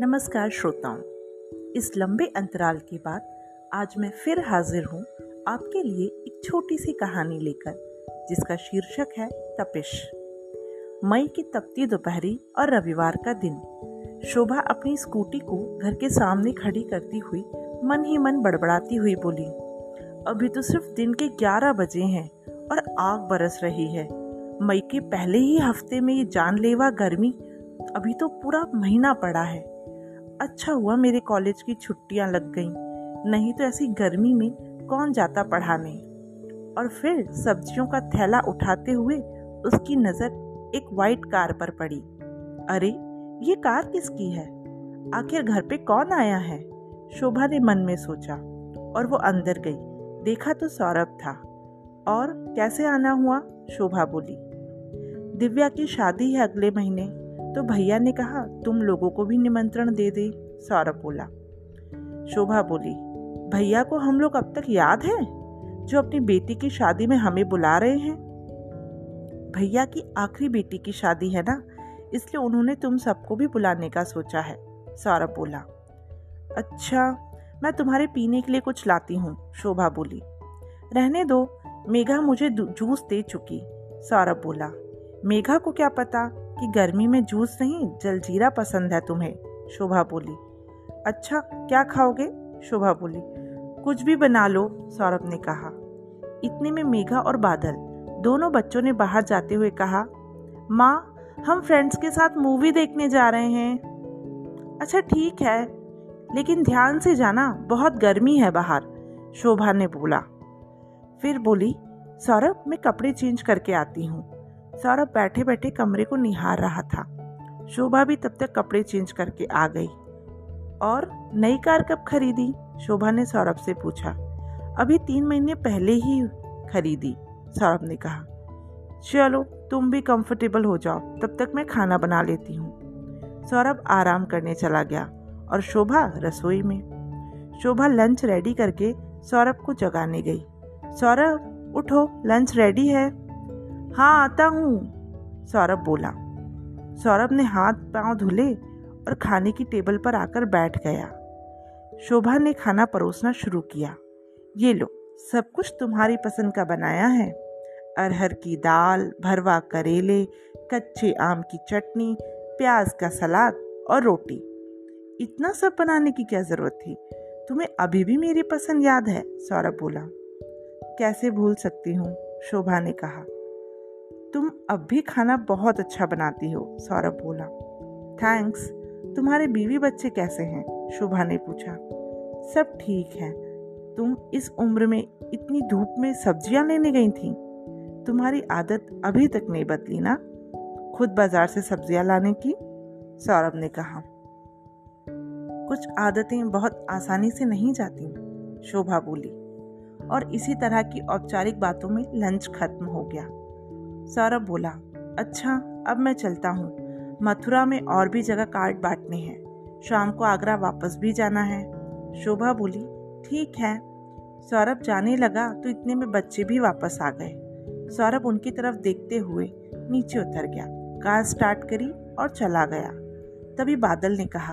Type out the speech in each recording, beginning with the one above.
नमस्कार श्रोताओं। इस लंबे अंतराल के बाद आज मैं फिर हाजिर हूँ आपके लिए एक छोटी सी कहानी लेकर, जिसका शीर्षक है तपिश। मई की तपती दोपहरी और रविवार का दिन। शोभा अपनी स्कूटी को घर के सामने खड़ी करती हुई मन ही मन बड़बड़ाती हुई बोली, अभी तो सिर्फ़ दिन के ग्यारह बजे हैं और आग बरस रही है। मई के पहले ही हफ़्ते में ये जानलेवा गर्मी, अभी तो पूरा महीना पड़ा है। अच्छा हुआ मेरे कॉलेज की छुट्टियाँ लग गईं। नहीं तो ऐसी गर्मी में कौन जाता पढ़ाने? और फिर सब्जियों का थैला उठाते हुए उसकी नज़र एक वाइट कार पर पड़ी। अरे, ये कार किसकी है? आखिर घर पे कौन आया है? शोभा ने मन में सोचा और वो अंदर गई। देखा तो सौरभ था। और कैसे आना हुआ? शोभा बोली। दिव्या की शादी है अगले महीने। तो भैया ने कहा, तुम लोगों को भी निमंत्रण दे दे सौरभ बोला। शोभा बोली, भैया को हम लोग अब तक याद है, जो अपनी बेटी की शादी में हमें बुला रहे हैं? भैया की आखिरी बेटी की शादी है ना, इसलिए उन्होंने तुम सबको भी बुलाने का सोचा है सौरभ बोला। अच्छा मैं तुम्हारे पीने के लिए कुछ लाती हूँ, शोभा बोली। रहने दो, मेघा मुझे जूस दे चुकी सौरभ बोला। मेघा को क्या पता कि गर्मी में जूस नहीं, जलजीरा पसंद है तुम्हें? शोभा बोली। अच्छा क्या खाओगे? शोभा बोली। कुछ भी बना लो, सौरभ ने कहा। इतने में मेघा और बादल, दोनों बच्चों ने बाहर जाते हुए कहा, माँ, हम फ्रेंड्स के साथ मूवी देखने जा रहे हैं। अच्छा ठीक है, लेकिन ध्यान से जाना, बहुत गर्मी है बाहर, शोभा ने बोला। फिर बोली, सौरभ, मैं कपड़े चेंज करके आती हूँ। सौरभ बैठे बैठे कमरे को निहार रहा था। शोभा भी तब तक कपड़े चेंज करके आ गई। और नई कार कब खरीदी? शोभा ने सौरभ से पूछा। अभी तीन महीने पहले ही खरीदी, सौरभ ने कहा। चलो, तुम भी कंफर्टेबल हो जाओ, तब तक मैं खाना बना लेती हूँ। सौरभ आराम करने चला गया और शोभा रसोई में। शोभा लंच रेडी करके सौरभ को जगाने गई। सौरभ, उठो लंच रेडी है। हाँ आता हूँ। सौरभ बोला। सौरभ ने हाथ पाँव धुले और खाने की टेबल पर आकर बैठ गया। शोभा ने खाना परोसना शुरू किया। ये लो, सब कुछ तुम्हारी पसंद का बनाया है। अरहर की दाल, भरवा करेले, कच्चे आम की चटनी, प्याज का सलाद और रोटी। इतना सब बनाने की क्या ज़रूरत थी? तुम्हें अभी भी मेरी पसंद याद है, सौरभ बोला। कैसे भूल सकती हूँ? शोभा ने कहा। तुम अब भी खाना बहुत अच्छा बनाती हो, सौरभ बोला। थैंक्स तुम्हारे बीवी बच्चे कैसे हैं? शोभा ने पूछा। सब ठीक है। तुम इस उम्र में इतनी धूप में सब्ज़ियाँ लेने गई थी? तुम्हारी आदत अभी तक नहीं बदली ना? खुद बाज़ार से सब्ज़ियाँ लाने की? सौरभ ने कहा। कुछ आदतें बहुत आसानी से नहीं जाती, शोभा बोली। और इसी तरह की औपचारिक बातों में लंच खत्म हो गया। सौरभ बोला अच्छा अब मैं चलता हूँ। मथुरा में और भी जगह कार्ड बांटने हैं। शाम को आगरा वापस भी जाना है। शोभा बोली, ठीक है। सौरभ जाने लगा तो इतने में बच्चे भी वापस आ गए। सौरभ उनकी तरफ़ देखते हुए नीचे उतर गया। कार स्टार्ट करी और चला गया। तभी बादल ने कहा,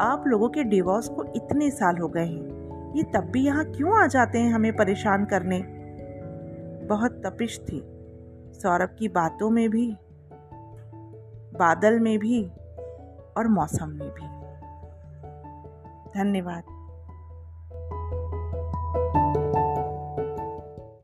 आप लोगों के डिवोर्स को इतने साल हो गए हैं। ये तब भी यहाँ क्यों आ जाते हैं हमें परेशान करने? बहुत तपिश थी। सौरभ की बातों में भी बादल में भी और मौसम में भी। धन्यवाद।